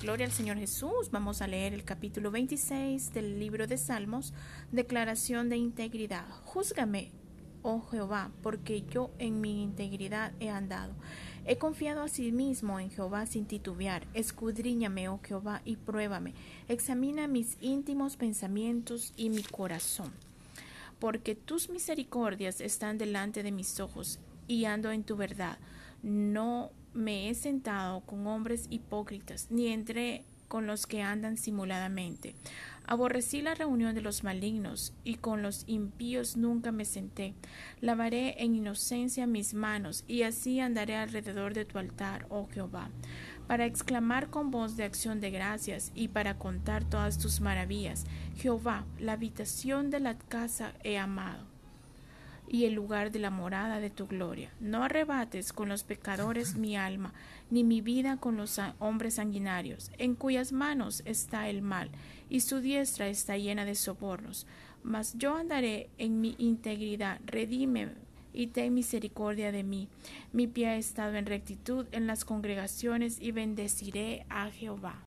Gloria al Señor Jesús. Vamos a leer el capítulo 26 del libro de Salmos, declaración de integridad. Júzgame, oh Jehová, porque yo en mi integridad he andado. He confiado a sí mismo en Jehová sin titubear. Escudriñame, oh Jehová, y pruébame. Examina mis íntimos pensamientos y mi corazón. Porque tus misericordias están delante de mis ojos, y ando en tu verdad. No me he sentado con hombres hipócritas, ni entré con los que andan simuladamente. Aborrecí la reunión de los malignos, y con los impíos nunca me senté. Lavaré en inocencia mis manos, y así andaré alrededor de tu altar, oh Jehová, para exclamar con voz de acción de gracias, y para contar todas tus maravillas. Jehová, la habitación de la casa he amado y el lugar de la morada de tu gloria. No arrebates con los pecadores mi alma, ni mi vida con los hombres sanguinarios, en cuyas manos está el mal, y su diestra está llena de sobornos. Mas yo andaré en mi integridad, redime y ten misericordia de mí. Mi pie ha estado en rectitud en las congregaciones y bendeciré a Jehová.